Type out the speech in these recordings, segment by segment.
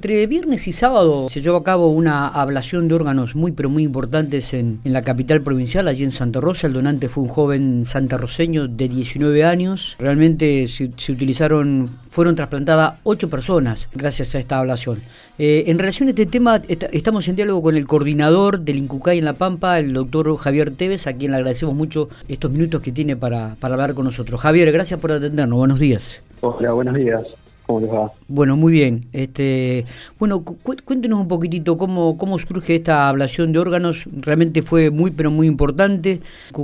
Entre viernes y sábado se llevó a cabo una ablación de órganos muy pero muy importantes en, la capital provincial, allí en Santa Rosa. El donante fue un joven santarroseño de 19 años. Realmente se, utilizaron, fueron trasplantadas 8 personas gracias a esta ablación. Eh, en relación a este tema, estamos en diálogo con el coordinador del INCUCAI en La Pampa, el doctor Javier Tevez, a quien le agradecemos mucho estos minutos que tiene para, para hablar con nosotros. Javier, gracias por atendernos. Buenos días. Hola, buenos días. Bueno, muy bien. Este, bueno, cuéntenos un poquitito cómo, cómo surge esta ablación de órganos. Realmente fue muy, pero muy importante.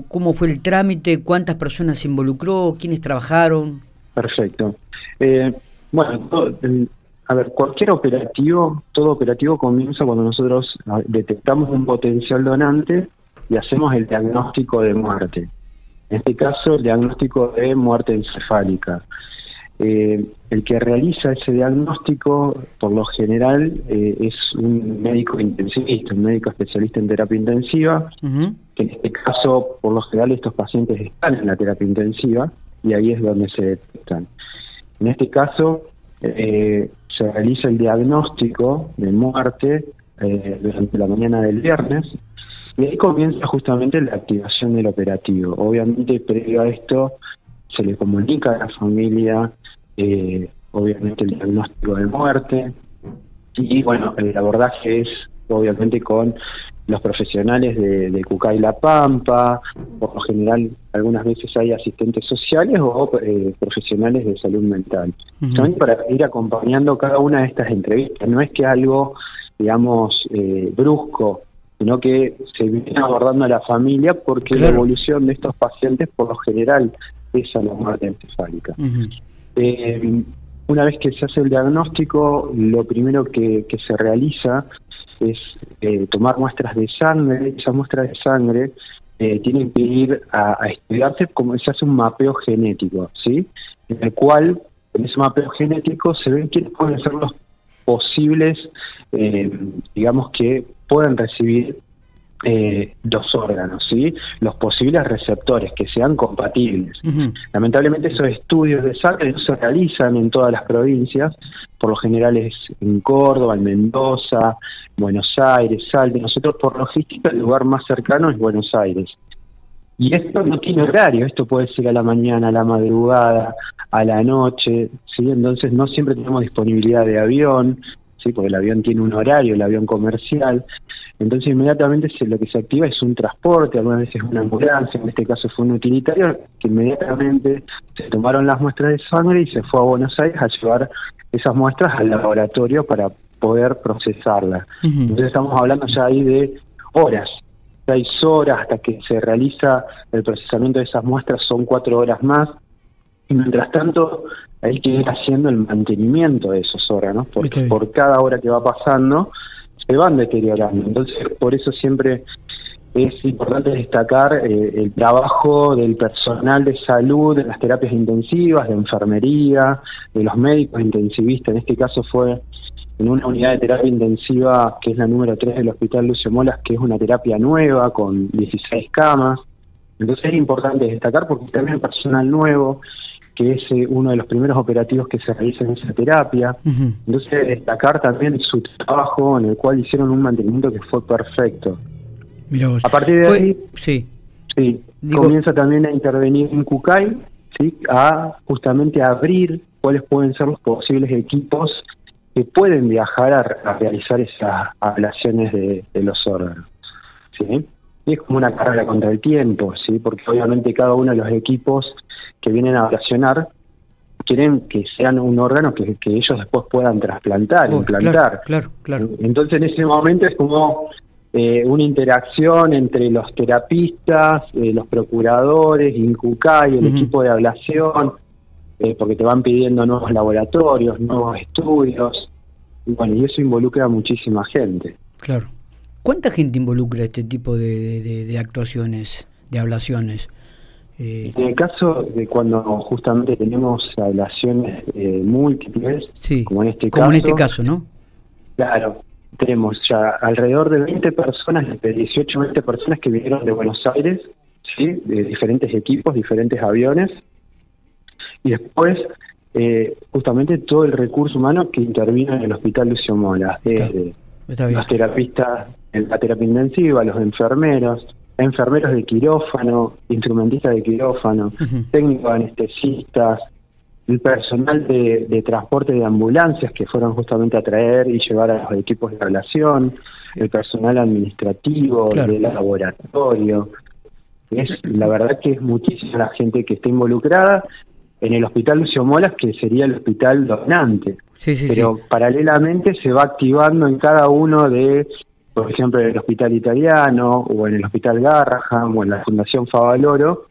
¿Cómo fue el trámite? ¿Cuántas personas se involucró? ¿Quiénes trabajaron? Perfecto. Eh, bueno, a ver, cualquier operativo, todo operativo comienza cuando nosotros detectamos un potencial donante y hacemos el diagnóstico de muerte. En este caso, el diagnóstico de muerte encefálica. Eh, el que realiza ese diagnóstico, por lo general, eh, es un médico intensivista, un médico especialista en terapia intensiva, que en este caso, por lo general, estos pacientes están en la terapia intensiva y ahí es donde se detectan. En este caso, eh, se realiza el diagnóstico de muerte durante la mañana del viernes y ahí comienza justamente la activación del operativo. Obviamente, previo a esto, se le comunica a la familia eh, obviamente el diagnóstico de muerte. Y bueno, el abordaje es obviamente con los profesionales de, de y La Pampa, por lo general algunas veces hay asistentes sociales o eh, profesionales de salud mental. También para ir acompañando cada una de estas entrevistas, no es que algo, digamos, eh, brusco, sino que se viene abordando a la familia porque la evolución de estos pacientes por lo general es a la muerte encefálica. Eh, una vez que se hace el diagnóstico, lo primero que, se realiza es eh, tomar muestras de sangre. Esas muestras de sangre eh, tienen que ir a, estudiarse como se hace un mapeo genético, ¿sí? En el cual, en ese mapeo genético, se ven quiénes pueden ser los posibles, eh, digamos que pueden recibir eh, los órganos, ¿sí? los posibles receptores que sean compatibles. Lamentablemente esos estudios de sangre no se realizan en todas las provincias, por lo general es en Córdoba, en Mendoza, Buenos Aires, Salve. Nosotros por logística el lugar más cercano es Buenos Aires. Y esto no tiene horario, esto puede ser a la mañana, a la madrugada, a la noche, ¿sí? entonces no siempre tenemos disponibilidad de avión, ¿sí? porque el avión tiene un horario, el avión comercial, entonces inmediatamente se, lo que se activa es un transporte, algunas veces una ambulancia, en este caso fue un utilitario, que inmediatamente se tomaron las muestras de sangre y se fue a Buenos Aires a llevar esas muestras al laboratorio para poder procesarlas. Entonces estamos hablando ya ahí de horas, seis horas hasta que se realiza el procesamiento de esas muestras son cuatro horas más. Y mientras tanto hay que ir haciendo el mantenimiento de esos órganos, porque por cada hora que va pasando se van deteriorando. Entonces, por eso siempre es importante destacar eh, el trabajo del personal de salud, de las terapias intensivas, de enfermería, de los médicos intensivistas. En este caso fue en una unidad de terapia intensiva que es la número 3 del Hospital Lucio Molas, que es una terapia nueva con 16 camas. Entonces es importante destacar porque también el personal nuevo que es eh, uno de los primeros operativos que se realiza en esa terapia. Entonces, destacar también su trabajo en el cual hicieron un mantenimiento que fue perfecto. A partir de ahí, sí, sí comienza también a intervenir en Kukai, ¿sí? a justamente abrir cuáles pueden ser los posibles equipos que pueden viajar a, realizar esas ablaciones de, los órganos. ¿sí? Y es como una carrera contra el tiempo, ¿sí? porque obviamente cada uno de los equipos que vienen a ablacionar quieren que sean un órgano que, ellos después puedan trasplantar, oh, implantar. Claro, claro, Entonces en ese momento es como eh, una interacción entre los terapistas, eh, los procuradores, INCUCAI, el equipo de ablación, eh, porque te van pidiendo nuevos laboratorios, nuevos estudios, y bueno, y eso involucra a muchísima gente. Claro. ¿Cuánta gente involucra este tipo de actuaciones, de ablaciones? Eh, en el caso de cuando justamente tenemos ablaciones eh, múltiples, como en este como en este caso, ¿no? Claro, tenemos ya alrededor de 20 personas, de 18 20 personas que vinieron de Buenos Aires, ¿sí? de diferentes equipos, diferentes aviones, y después eh, justamente todo el recurso humano que intervino en el Hospital Lucio Mola, desde los terapistas en la terapia intensiva, los enfermeros, enfermeros de quirófano, instrumentistas de quirófano, técnicos anestesistas, el personal de, transporte de ambulancias que fueron justamente a traer y llevar a los equipos de ablación, el personal administrativo, del laboratorio. Es la verdad que es muchísima la gente que está involucrada en el hospital Lucio Molas, que sería el hospital donante. Pero paralelamente se va activando en cada uno de, por ejemplo, en el hospital italiano, o en el hospital Garraham, o en la Fundación Favaloro,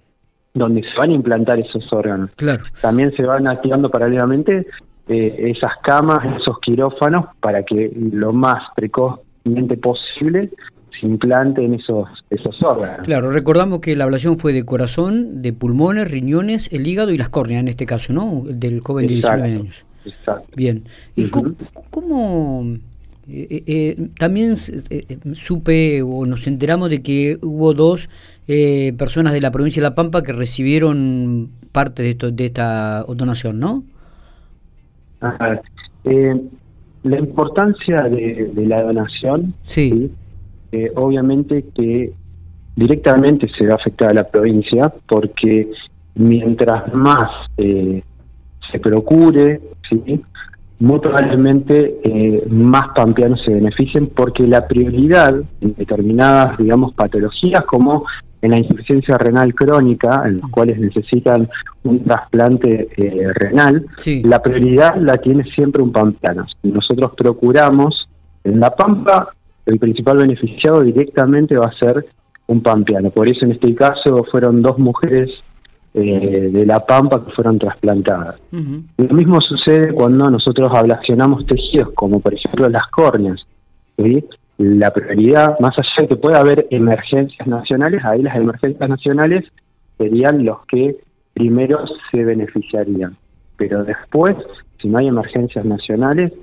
donde se van a implantar esos órganos. Claro. También se van activando paralelamente eh, esas camas, esos quirófanos, para que lo más precozmente posible se implanten esos, esos órganos. Claro, recordamos que la ablación fue de corazón, de pulmones, riñones, el hígado y las córneas en este caso, ¿no? Del joven de 19 años. Exacto. Bien. ¿Y cómo, eh, eh, también supe o nos enteramos de que hubo dos personas de la provincia de La Pampa que recibieron parte de, esto, de esta donación, ¿no? la importancia de, la donación, sí. obviamente que directamente se va a afectar a la provincia porque mientras más se procure, ¿sí? Muy probablemente eh, más pampeanos se beneficien porque la prioridad en determinadas, digamos, patologías como en la insuficiencia renal crónica, en las cuales necesitan un trasplante eh, renal, la prioridad la tiene siempre un pampeano. Nosotros procuramos en La Pampa, el principal beneficiado directamente va a ser un pampeano. Por eso en este caso fueron dos mujeres eh, de la pampa que fueron trasplantadas. Lo mismo sucede cuando nosotros ablacionamos tejidos, como por ejemplo las córneas. La prioridad, más allá de que pueda haber emergencias nacionales, ahí las emergencias nacionales serían los que primero se beneficiarían. Pero después, si no hay emergencias nacionales,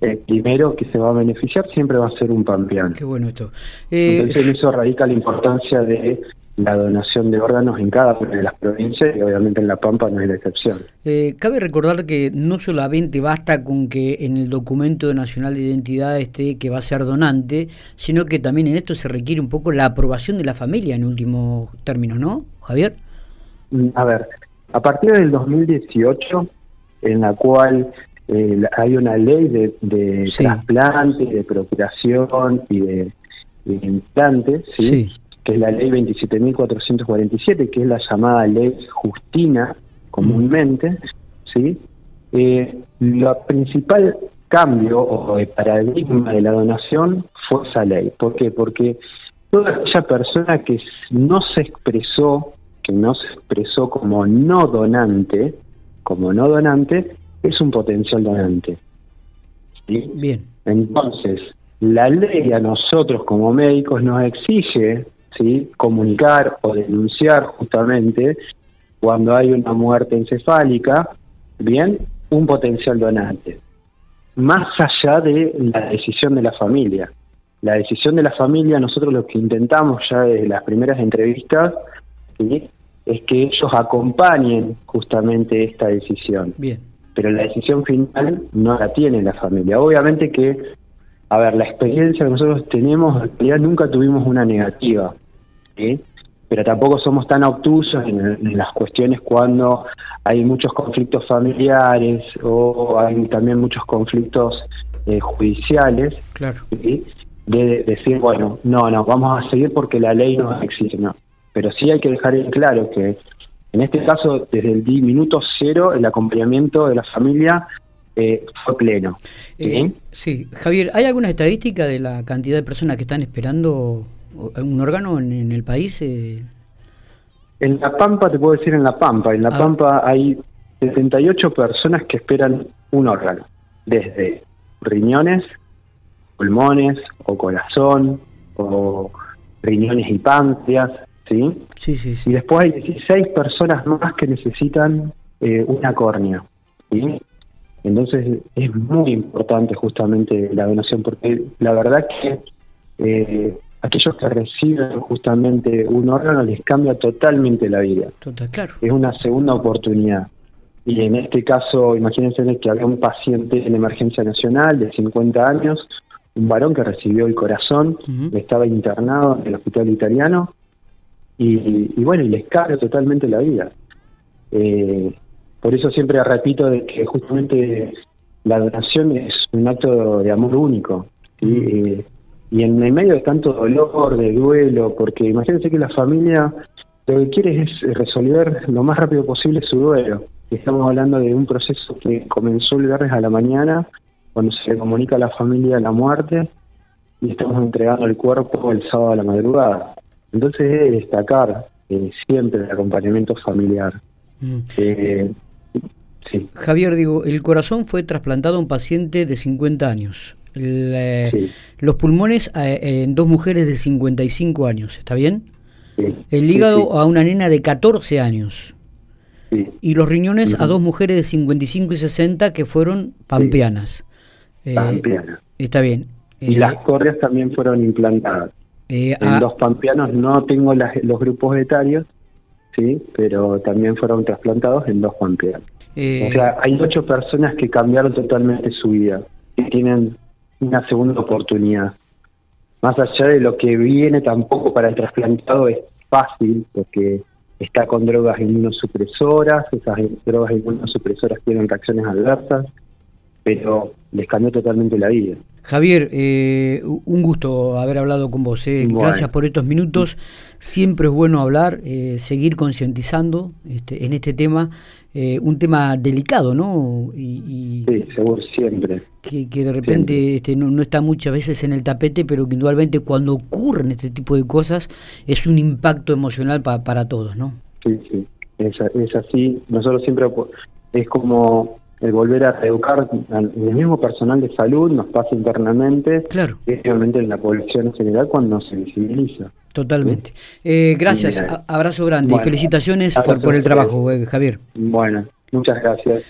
el primero que se va a beneficiar siempre va a ser un pampeano. Qué bueno esto. Entonces eh, eso radica la importancia de la donación de órganos en cada una de las provincias y obviamente en La Pampa no es la excepción. Eh, cabe recordar que no solamente basta con que en el documento nacional de identidad esté que va a ser donante, sino que también en esto se requiere un poco la aprobación de la familia en último término, ¿no, Javier? Mm, a ver, a partir del 2018, en la cual eh, hay una ley de, de trasplante, de procuración y de, implantes, ¿sí? Que es la ley 27.447, que es la llamada ley Justina comúnmente, ¿sí? Eh, principal cambio o paradigma de la donación fue esa ley. ¿Por qué? Porque toda aquella persona que no se expresó, que no se expresó como no donante, como no donante, es un potencial donante. ¿sí? Bien. Entonces, la ley a nosotros como médicos nos exige ¿sí? comunicar o denunciar justamente cuando hay una muerte encefálica, bien, un potencial donante. Más allá de la decisión de la familia. La decisión de la familia, nosotros lo que intentamos ya desde las primeras entrevistas, es que ellos acompañen justamente esta decisión. Bien. Pero la decisión final no la tiene la familia. Obviamente que, a ver, la experiencia que nosotros tenemos, en realidad nunca tuvimos una negativa pero tampoco somos tan obtusos en, las cuestiones cuando hay muchos conflictos familiares o hay también muchos conflictos eh, judiciales. Claro. De, decir, bueno, no, no, vamos a seguir porque la ley no existe, no. Pero sí hay que dejar en claro que en este caso, desde el minuto cero, el acompañamiento de la familia eh, fue pleno. Eh, ¿sí? Javier, ¿hay alguna estadística de la cantidad de personas que están esperando un órgano en, el país? Eh? En La Pampa, te puedo decir en La Pampa, en La ah. Pampa hay 78 personas que esperan un órgano, desde riñones, pulmones o corazón o riñones y páncreas, ¿sí? Sí, sí, sí. Y después hay 16 personas más que necesitan eh, una córnea, ¿sí? Entonces es muy importante justamente la donación porque la verdad que eh, aquellos que reciben justamente un órgano les cambia totalmente la vida. Total, claro. Es una segunda oportunidad. y en este caso, imagínense que había un paciente en emergencia nacional de 50 años, un varón que recibió el corazón, estaba internado en el hospital italiano y, bueno, y les cambia totalmente la vida. Eh, por eso siempre repito de que justamente la donación es un acto de amor único. Eh, y en el medio de tanto dolor, de duelo, porque imagínense que la familia lo que quiere es resolver lo más rápido posible su duelo. Estamos hablando de un proceso que comenzó el viernes a la mañana, cuando se le comunica a la familia la muerte, y estamos entregando el cuerpo el sábado a la madrugada. Entonces es destacar eh, siempre el acompañamiento familiar. Eh, Javier, digo, el corazón fue trasplantado a un paciente de 50 años. Eh, los pulmones en dos mujeres de 55 años, ¿está bien? El hígado a una nena de 14 años. Y los riñones a dos mujeres de 55 y 60 que fueron pampeanas. Pampeanas. Está bien. Y las córneas también fueron implantadas. en los pampeanos no tengo los grupos etarios, sí, pero también fueron trasplantados en dos pampeanos. o sea, hay ocho personas que cambiaron totalmente su vida, que tienen una segunda oportunidad. Más allá de lo que viene, tampoco para el trasplantado es fácil, porque está con drogas inmunosupresoras, esas drogas inmunosupresoras tienen reacciones adversas, pero les cambió totalmente la vida. Javier, eh, un gusto haber hablado con vos. Eh. Gracias por estos minutos. Siempre es bueno hablar, eh, seguir concientizando este, en este tema, un tema delicado, ¿no? Y, sí, seguro, siempre. Que, de repente este, no, está muchas veces en el tapete, pero que indudablemente cuando ocurren este tipo de cosas es un impacto emocional para todos, ¿no? Sí, sí, es, es así. Nosotros siempre es como el volver a educar al el mismo personal de salud nos pasa internamente, claro. especialmente en la población en general cuando se visibiliza. Totalmente. Eh, gracias, abrazo grande y felicitaciones por, por el trabajo, eh, Javier. Bueno, muchas gracias.